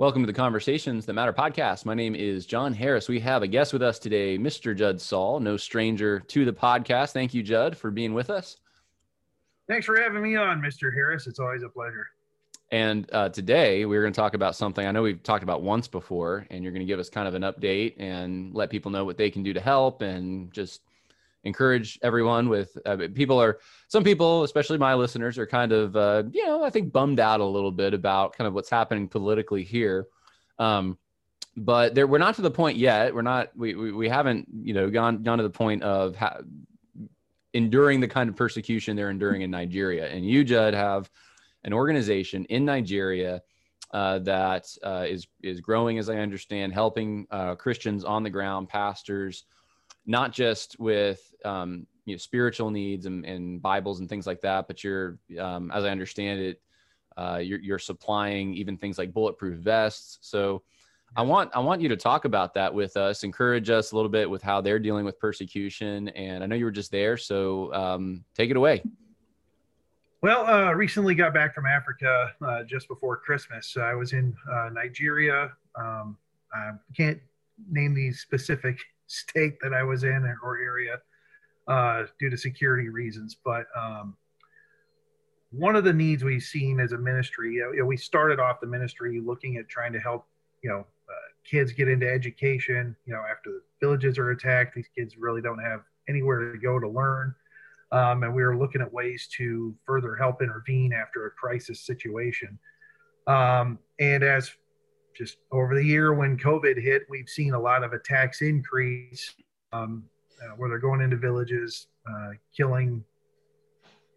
Welcome to the Conversations That Matter podcast. My name is John Harris. We have a guest with us today, Mr. Judd Saul, no stranger to the podcast. Thank you, Judd, for being with us. Thanks for having me on, Mr. Harris. It's always a pleasure. And uh, today we're going to talk about something I know we've talked about once before, and you're going to give us kind of an update and let people know what they can do to help and just encourage everyone with uh, people are some people especially my listeners are kind of uh, you know i think bummed out a little bit about kind of what's happening politically here. Um, but there we're not to the point yet. We're not we, we, we haven't you know gone gone to the point of ha- enduring the kind of persecution they're enduring in nigeria. And you judd have an organization in nigeria uh, that uh, is is growing, as I understand, helping uh, Christians on the ground, pastors, not just with um, you know, spiritual needs and, and, Bibles and things like that, but you're, um, as I understand it, uh, you're, you're, supplying even things like bulletproof vests. So I want I want you to talk about that with us, encourage us a little bit with how they're dealing with persecution. And I know you were just there, so um, take it away. Well, uh, recently got back from Africa uh, just before Christmas. I was in uh, Nigeria. Um, I can't name these specific state that I was in or area uh, due to security reasons. But um, one of the needs we've seen as a ministry, you know, we started off the ministry looking at trying to help, you know, uh, kids get into education. You know, after the villages are attacked, these kids really don't have anywhere to go to learn. Um, and we were looking at ways to further help intervene after a crisis situation. Um, and as just over the year when COVID hit, we've seen a lot of attacks increase um, uh, where they're going into villages, uh, killing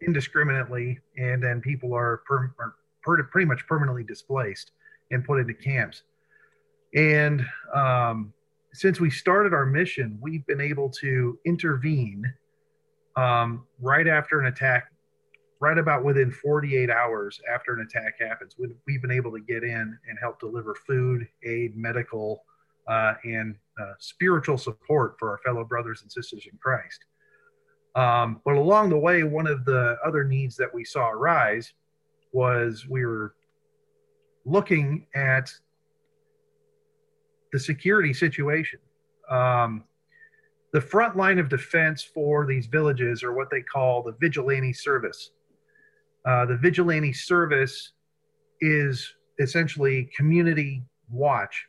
indiscriminately, and then people are, per, are per, pretty much permanently displaced and put into camps. And um, since we started our mission, we've been able to intervene um, right after an attack right about within 48 hours after an attack happens, we've been able to get in and help deliver food, aid, medical, uh, and uh, spiritual support for our fellow brothers and sisters in Christ. Um, but along the way, one of the other needs that we saw arise was we were looking at the security situation. Um, the front line of defense for these villages are what they call the vigilante service. Uh, the vigilante service is essentially community watch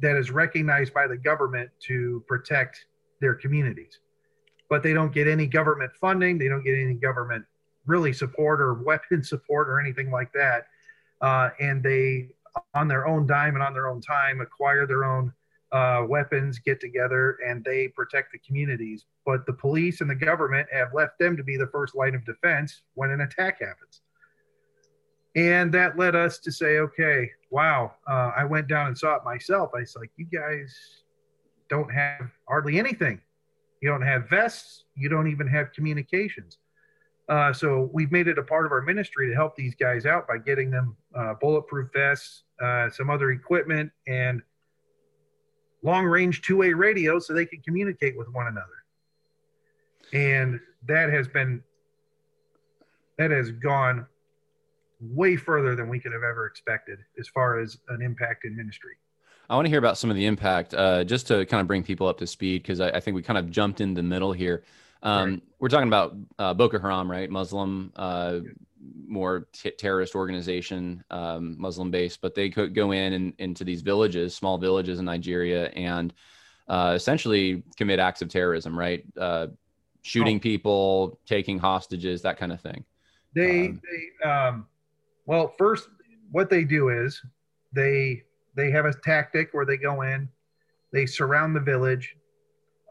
that is recognized by the government to protect their communities. But they don't get any government funding, they don't get any government really support or weapon support or anything like that. Uh, and they, on their own dime and on their own time, acquire their own uh, weapons, get together, and they protect the communities. But the police and the government have left them to be the first line of defense when an attack happens. And that led us to say, okay, wow. Uh, I went down and saw it myself. I was like, you guys don't have hardly anything. You don't have vests. You don't even have communications. Uh, so we've made it a part of our ministry to help these guys out by getting them uh, bulletproof vests, uh, some other equipment, and long range two way radio so they can communicate with one another. And that has been, that has gone way further than we could have ever expected as far as an impact in ministry. I want to hear about some of the impact, uh, just to kind of bring people up to speed, because I, I, think we kind of jumped in the middle here. Um, right. We're talking about uh, Boko Haram, right? Muslim, uh, more t- terrorist organization, um, Muslim based, but they could go in and into these villages, small villages in Nigeria, and uh, essentially commit acts of terrorism, right? Uh, shooting oh. people, taking hostages, that kind of thing. They, um, they, um, well, first, what they do is they they have a tactic where they go in, they surround the village,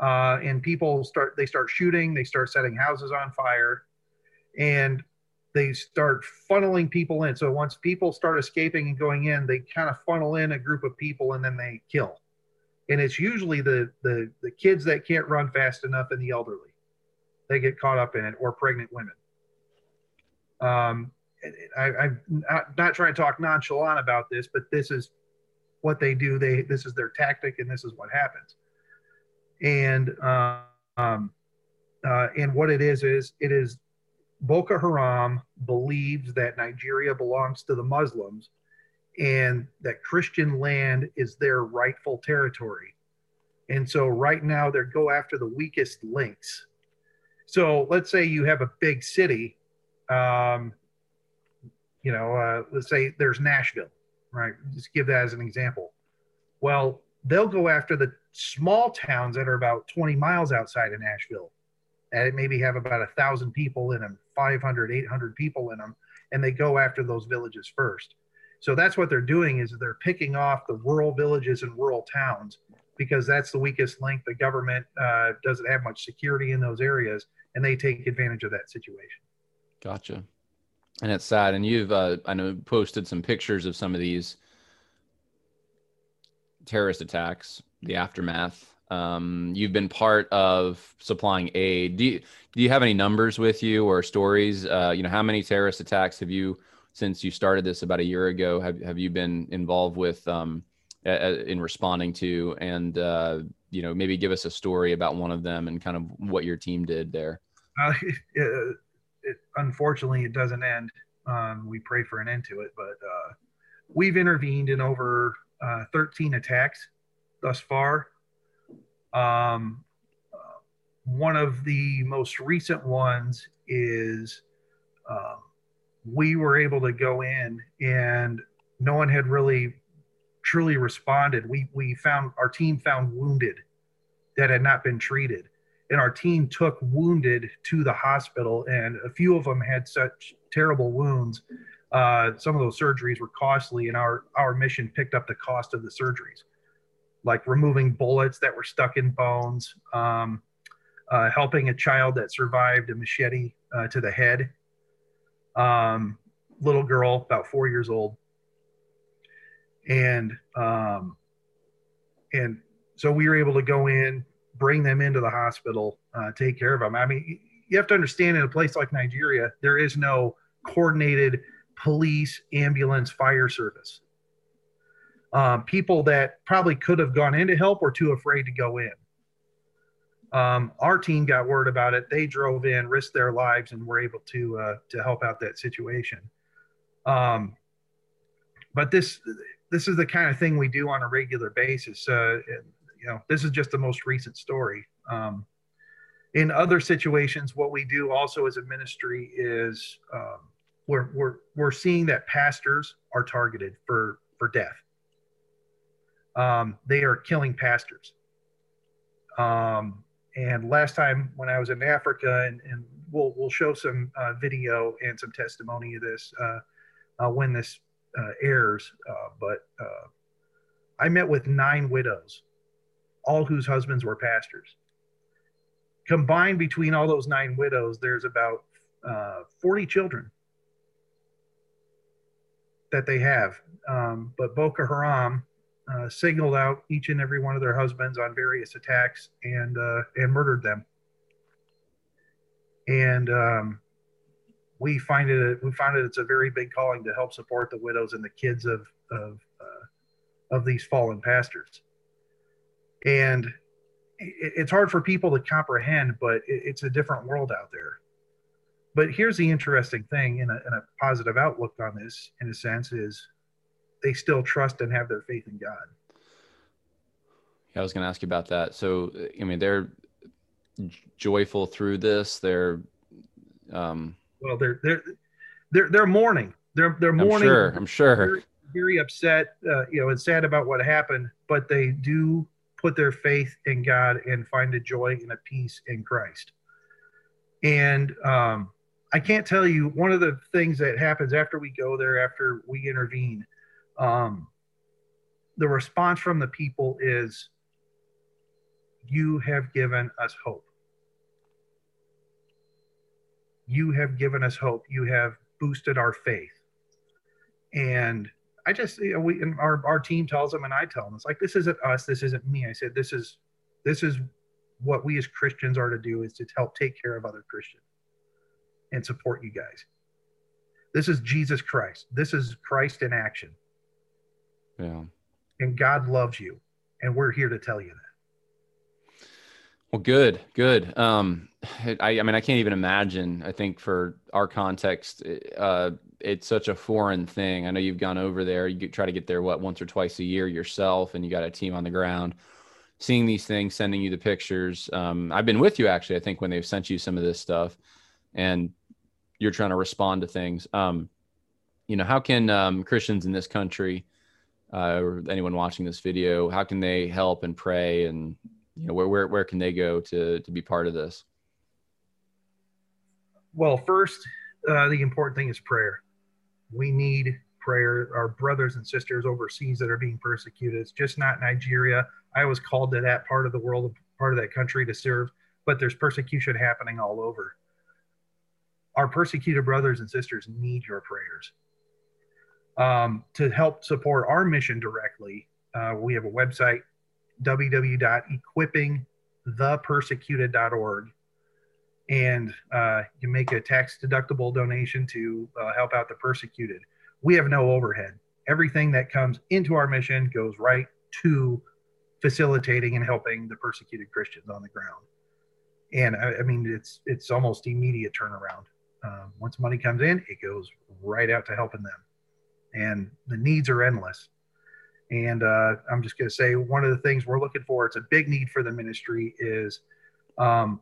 uh, and people start they start shooting, they start setting houses on fire, and they start funneling people in. So once people start escaping and going in, they kind of funnel in a group of people and then they kill. And it's usually the the the kids that can't run fast enough and the elderly. They get caught up in it or pregnant women. Um, I, am not, not trying to talk nonchalant about this, but this is what they do. They this is their tactic, and this is what happens. And uh, um, uh, and what it is is it is Boko Haram believes that Nigeria belongs to the Muslims, and that Christian land is their rightful territory. And so right now they go after the weakest links. So let's say you have a big city, um, you know, uh, let's say there's Nashville, right? Just give that as an example. Well, they'll go after the small towns that are about 20 miles outside of Nashville. And it maybe have about a thousand people in them, 500, 800 people in them, and they go after those villages first. So that's what they're doing is they're picking off the rural villages and rural towns because that's the weakest link. The government uh, doesn't have much security in those areas, and they take advantage of that situation. Gotcha. And it's sad. And you've, uh, I know, posted some pictures of some of these terrorist attacks, the aftermath. Um, you've been part of supplying aid. Do you, do you have any numbers with you or stories? Uh, you know, how many terrorist attacks have you, since you started this about a year ago, have, have you been involved with um, in responding to? And, uh, you know, maybe give us a story about one of them and kind of what your team did there. Uh, it, it, unfortunately, it doesn't end. Um, we pray for an end to it, but uh, we've intervened in over uh, 13 attacks thus far. Um, uh, one of the most recent ones is um, we were able to go in and no one had really truly responded. We, we found our team found wounded that had not been treated. And our team took wounded to the hospital, and a few of them had such terrible wounds uh, some of those surgeries were costly, and our our mission picked up the cost of the surgeries, like removing bullets that were stuck in bones, um, uh, helping a child that survived a machete uh, to the head, um, little girl about four years old, and um, and so we were able to go in, bring them into the hospital, uh, take care of them. I mean, you have to understand in a place like Nigeria, there is no coordinated police, ambulance, fire service. Um, people that probably could have gone in to help were too afraid to go in. Um, our team got word about it. They drove in, risked their lives, and were able to uh, to help out that situation. Um, but this this is the kind of thing we do on a regular basis. Uh, you know, this is just the most recent story. Um, in other situations, what we do also as a ministry is um, we're, we're, we're seeing that pastors are targeted for, for death. Um, they are killing pastors. Um, and last time when I was in Africa, and, and we'll, we'll show some uh, video and some testimony of this uh, uh, when this uh, airs, uh, but uh, I met with nine widows, all whose husbands were pastors. Combined between all those nine widows, there's about 40 children that they have. Um, but Boko Haram uh, signaled out each and every one of their husbands on various attacks and uh, and murdered them. And um, we find it we find it it's a very big calling to help support the widows and the kids of of uh, of these fallen pastors. And it, it's hard for people to comprehend, but it, it's a different world out there but here's the interesting thing in a, in a positive outlook on this in a sense is they still trust and have their faith in god. Yeah, i was going to ask you about that. So i mean they're joyful through this. They're um well they're they're they're, they're mourning. They're they're mourning. i'm sure i'm sure. Very, very upset uh, you know and sad about what happened but they do put their faith in god and find a joy and a peace in christ. And um I can't tell you one of the things that happens after we go there, after we intervene. Um, the response from the people is, You have given us hope. You have given us hope. You have boosted our faith. And I just, you know, we, and our, our team tells them, and I tell them, it's like, this isn't us. This isn't me. I said, this is, this is what we as Christians are to do is to help take care of other Christians and support you guys. This is Jesus Christ. This is Christ in action. Yeah. And God loves you. And we're here to tell you that. Well, good, good. Um, I, I mean, I can't even imagine. I think for our context, uh, it's such a foreign thing. I know you've gone over there. You try to get there what once or twice a year yourself, and you got a team on the ground. Seeing these things, sending you the pictures. Um, I've been with you actually. I think when they've sent you some of this stuff, and you're trying to respond to things. Um, you know, how can um, Christians in this country, uh, or anyone watching this video, how can they help and pray, and you know, where where where can they go to to be part of this? Well, first, uh, the important thing is prayer. We need prayer. Our brothers and sisters overseas that are being persecuted. It's just not Nigeria. I was called to that part of the world, part of that country to serve, but there's persecution happening all over. Our persecuted brothers and sisters need your prayers. Um, to help support our mission directly, uh, we have a website, www.equippingthepersecuted.org and uh, you make a tax deductible donation to uh, help out the persecuted. We have no overhead. Everything that comes into our mission goes right to facilitating and helping the persecuted Christians on the ground. And I, I mean, it's it's almost immediate turnaround. Um, once money comes in, it goes right out to helping them, and the needs are endless. And uh, I'm just going to say one of the things we're looking for, it's a big need for the ministry, is um,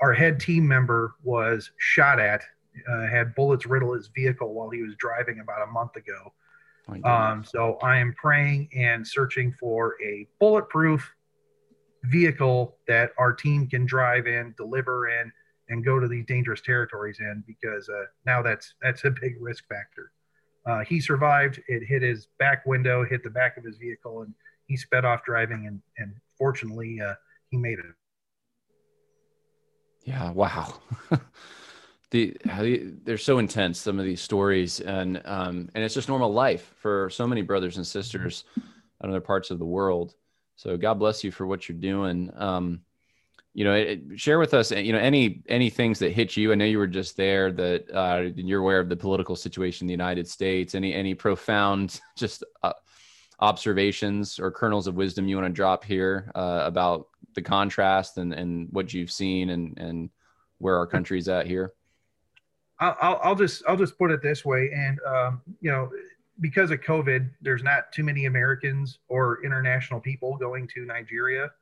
our head team member was shot at, uh, had bullets riddle his vehicle while he was driving about a month ago. Um, so I am praying and searching for a bulletproof vehicle that our team can drive in, deliver in, and go to these dangerous territories in because uh, now that's that's a big risk factor. Uh, he survived. It hit his back window, hit the back of his vehicle, and he sped off driving. And, and fortunately, uh, he made it. Yeah. Wow. the, they're so intense. Some of these stories, and um, and it's just normal life for so many brothers and sisters in other parts of the world. So God bless you for what you're doing. Um, you know, it, share with us, you know, any any things that hit you. I know you were just there. That uh, you're aware of the political situation in the United States. Any any profound just uh, observations or kernels of wisdom you want to drop here uh, about the contrast and, and what you've seen and, and where our country's at here? I'll, I'll just I'll just put it this way, and um, you know, because of COVID, there's not too many Americans or international people going to Nigeria.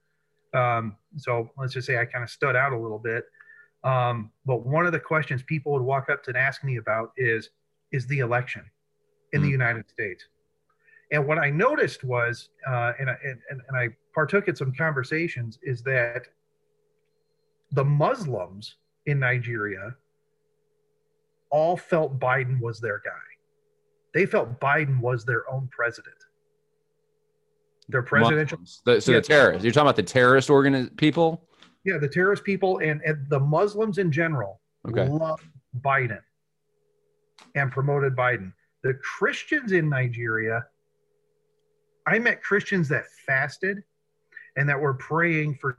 Um, so let's just say I kind of stood out a little bit. Um, but one of the questions people would walk up to and ask me about is is the election in mm. the United States. And what I noticed was, uh, and, I, and, and I partook in some conversations, is that the Muslims in Nigeria all felt Biden was their guy. They felt Biden was their own president. Their presidential. The, so yeah, the terrorists. You're talking about the terrorist organi- people? Yeah, the terrorist people and, and the Muslims in general okay. love Biden and promoted Biden. The Christians in Nigeria I met Christians that fasted and that were praying for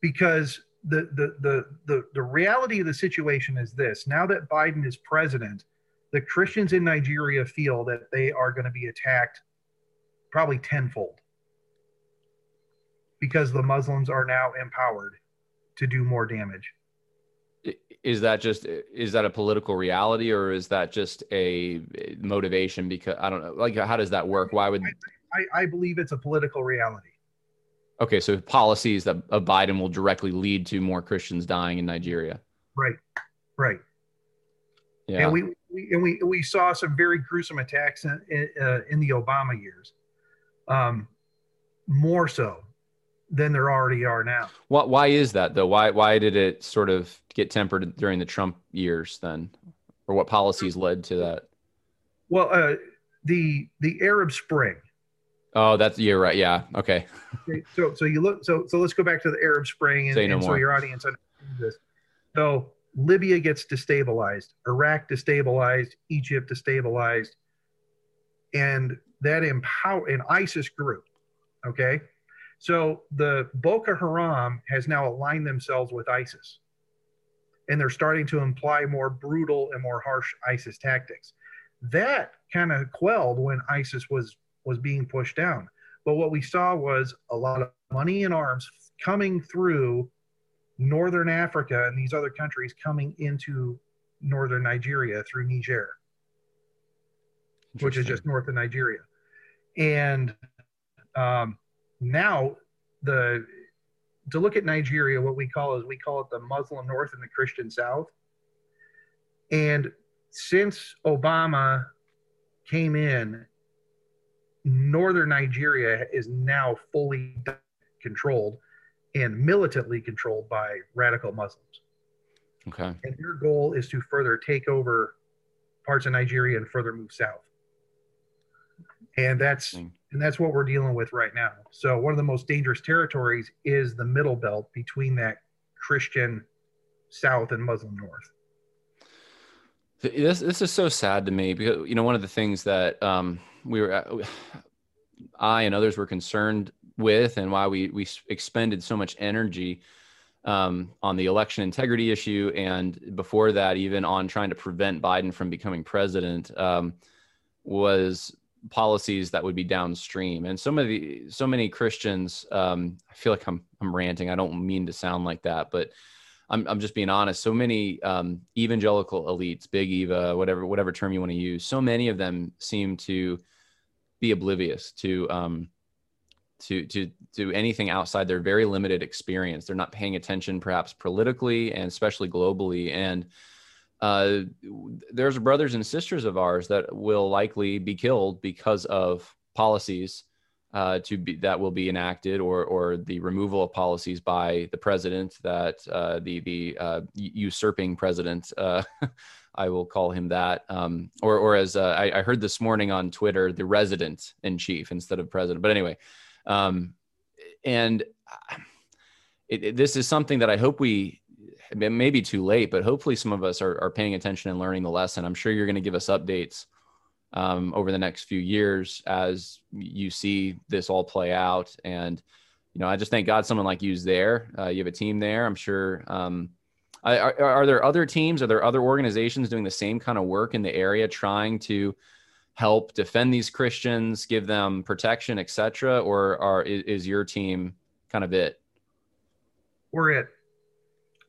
because the, the the the the reality of the situation is this now that Biden is president the Christians in Nigeria feel that they are going to be attacked probably tenfold. Because the Muslims are now empowered to do more damage. Is that just is that a political reality or is that just a motivation because i don't know like how does that work? Why would i, I believe it's a political reality. Okay so policies that of biden will directly lead to more christians dying in nigeria. Right right yeah and we, we and we we saw some very gruesome attacks in, in, uh, in the obama years um more so than there already are now. What? Why is that though? Why? Why did it sort of get tempered during the Trump years then, or what policies led to that? Well, uh, the the Arab Spring. Oh, that's you're right. Yeah. Okay. okay. So so you look so so let's go back to the Arab Spring and, no and so your audience understands this. So Libya gets destabilized, Iraq destabilized, Egypt destabilized, and that empower and ISIS grew. Okay so the Boko Haram has now aligned themselves with ISIS. And they're starting to imply more brutal and more harsh ISIS tactics. That kind of quelled when ISIS was was being pushed down. But what we saw was a lot of money and arms coming through northern Africa and these other countries coming into northern Nigeria through Niger, which is just north of Nigeria. And um, now the to look at Nigeria, what we call is we call it the Muslim North and the Christian South. And since Obama came in, northern Nigeria is now fully controlled and militantly controlled by radical Muslims. Okay. And their goal is to further take over parts of Nigeria and further move south. And that's and that's what we're dealing with right now. So one of the most dangerous territories is the middle belt between that Christian south and Muslim north. This this is so sad to me because you know one of the things that um, we were uh, I and others were concerned with and why we we expended so much energy um, on the election integrity issue and before that even on trying to prevent Biden from becoming president um, was policies that would be downstream and so many so many Christians um, I feel like I'm I'm ranting I don't mean to sound like that but I'm, I'm just being honest. So many um, evangelical elites, big Eva, whatever whatever term you want to use, so many of them seem to be oblivious to um, to to to anything outside their very limited experience. They're not paying attention, perhaps politically and especially globally. And uh, there's brothers and sisters of ours that will likely be killed because of policies uh, to be that will be enacted or or the removal of policies by the president that uh, the the uh, usurping president uh, I will call him that um, or or as uh, I, I, heard this morning on Twitter the resident in chief instead of president but anyway um, and it, it, this is something that I hope we may be too late but hopefully some of us are, are paying attention and learning the lesson I'm sure you're going to give us updates um, over the next few years as you see this all play out. And, you know, I just thank God someone like you's there. Uh, you have a team there. I'm sure. Um, are, are there other teams? Are there other organizations doing the same kind of work in the area, trying to help defend these Christians, give them protection, etc.? Or are, is, your team kind of it? We're it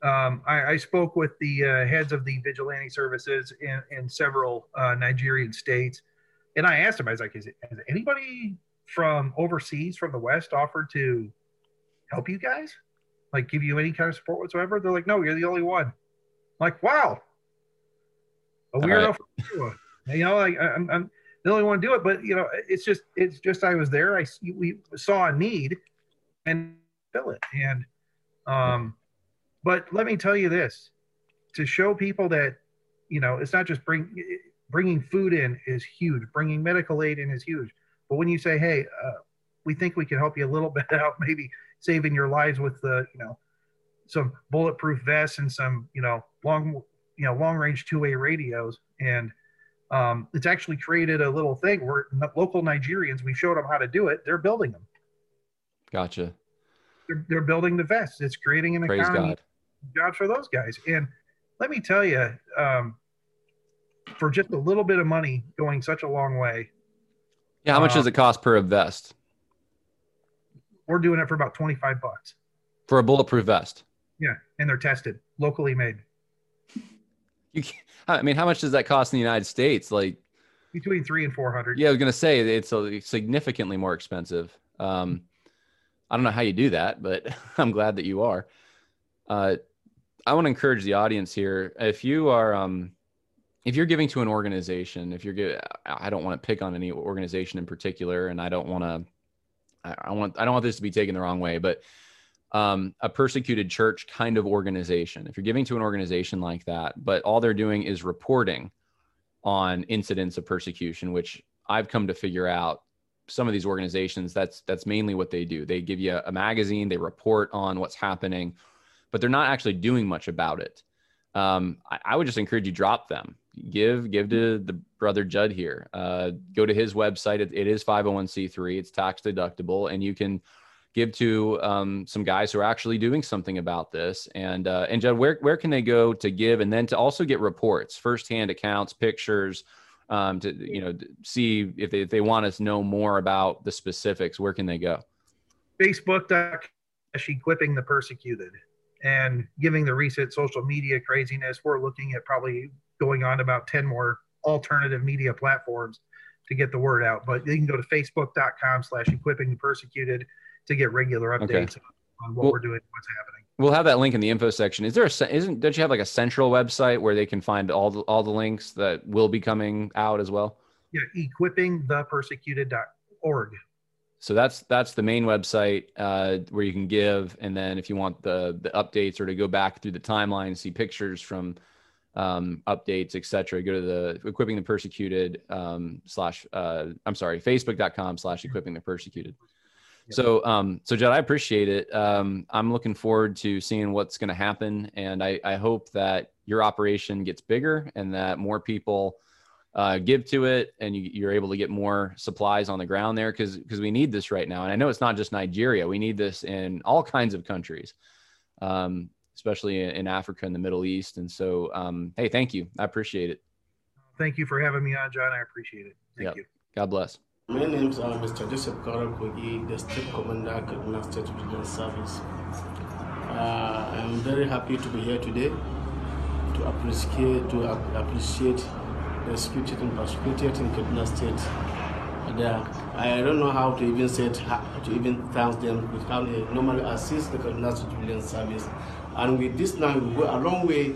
um, I, I, spoke with the uh, heads of the vigilante services in, in several uh, Nigerian states, and I asked them, I was like, "Is it, has anybody from overseas, from the West, offered to help you guys, like give you any kind of support whatsoever?" They're like, "No, you're the only one." I'm like, wow, a weirdo. Right. You know, like I'm, I'm the only one to do it, but you know, it's just, it's just I was there. I we saw a need and fill it, and um but let me tell you this to show people that, you know, it's not just bring, bringing food in is huge, bringing medical aid in is huge. But when you say, hey, uh, we think we can help you a little bit out, maybe saving your lives with the, you know, some bulletproof vests and some, you know, long, you know, long range two way radios. And um, it's actually created a little thing where local Nigerians, we showed them how to do it. They're building them. Gotcha. They're, they're building the vests. It's creating an Praise economy. God jobs for those guys. And let me tell you, um, for just a little bit of money going such a long way. Yeah, how much does um, it cost per vest? We're doing it for about 25 bucks. For a bulletproof vest. Yeah, and they're tested, locally made. You I mean, how much does that cost in the United States? Like between three and four hundred. Yeah, I was gonna say it's a, significantly more expensive. Um, I don't know how you do that, but I'm glad that you are. Uh, I want to encourage the audience here. If you are, um, if you're giving to an organization, if you're giving, I don't want to pick on any organization in particular, and I don't want to, I want, I don't want this to be taken the wrong way, but um, a persecuted church kind of organization. If you're giving to an organization like that, but all they're doing is reporting on incidents of persecution, which I've come to figure out some of these organizations, that's that's mainly what they do. They give you a magazine, they report on what's happening but they're not actually doing much about it. Um, I, I, would just encourage you drop them. Give give to the brother Judd here. Uh, go to his website. It, it is 501c3. It's tax deductible, and you can give to um, some guys who are actually doing something about this. And uh, and Judd, where where can they go to give, and then to also get reports, firsthand accounts, pictures, um, to you know see if they, if they want us to know more about the specifics. Where can they go? Facebook. Equipping the persecuted and giving the recent social media craziness, we're looking at probably going on about 10 more alternative media platforms to get the word out. But you can go to facebook.com slash equipping the persecuted to get regular updates okay. on what well, we're doing, what's happening. We'll have that link in the info section. Is there a isn't don't you have like a central website where they can find all the all the links that will be coming out as well? Yeah, equippingthepersecuted.org. So that's that's the main website uh, where you can give, and then if you want the the updates or to go back through the timeline, see pictures from um, updates, etc. Go to the equipping the persecuted um, slash uh, I'm sorry, facebook.com slash equipping the persecuted. So, um, so Judd, I appreciate it. Um, I'm looking forward to seeing what's going to happen, and I, I hope that your operation gets bigger and that more people uh, give to it, and you, are able to get more supplies on the ground there because because we need this right now. And I know it's not just Nigeria; we need this in all kinds of countries, um, especially in, in, Africa and the Middle East. And so, um, hey, thank you. I appreciate it. Thank you for having me on, John. I appreciate it. Thank yep. you. God bless. My name is uh, Mr. Joseph Karakogi, the State Commander, Kaduna State Vigilance Service. Uh, I'm very happy to be here today to appreciate to appreciate the and persecuted in Kaduna State. And, uh, I don't know how to even say it, to even thank them how they normally assist the Kaduna State Service. And with this now, we go a long way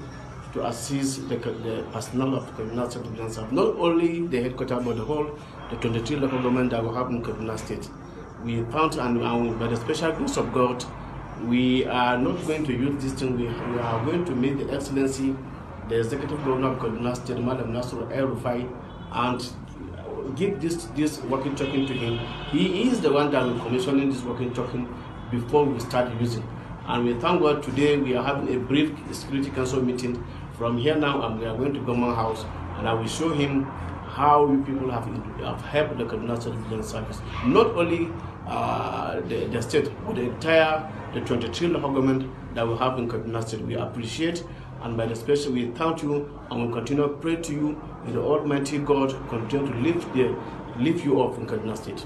to assist the, the personnel of Kaduna State Service, not only the headquarters but the whole the 23 local government that will have in Kaduna State. We found, and, and by the special grace of God, we are not going to use this thing. We, we are going to meet the Excellency, the Executive Governor of Kaduna State, Madam Nasir El Rufai, and give this this walking talking to him. He is the one that will commissioning this walking talking before we start using. And we thank God today we are having a brief Security Council meeting from here now, and we are going to Government House, and I will show him how you people have, have helped the Kaduna State Vigilance Service. Not only uh, the, the state, but the entire the 23 local government that we have in Kaduna State. We appreciate and by the special we thank you and we continue to pray to you in the Almighty God continue to lift the lift you up in Kaduna State.